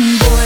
Boy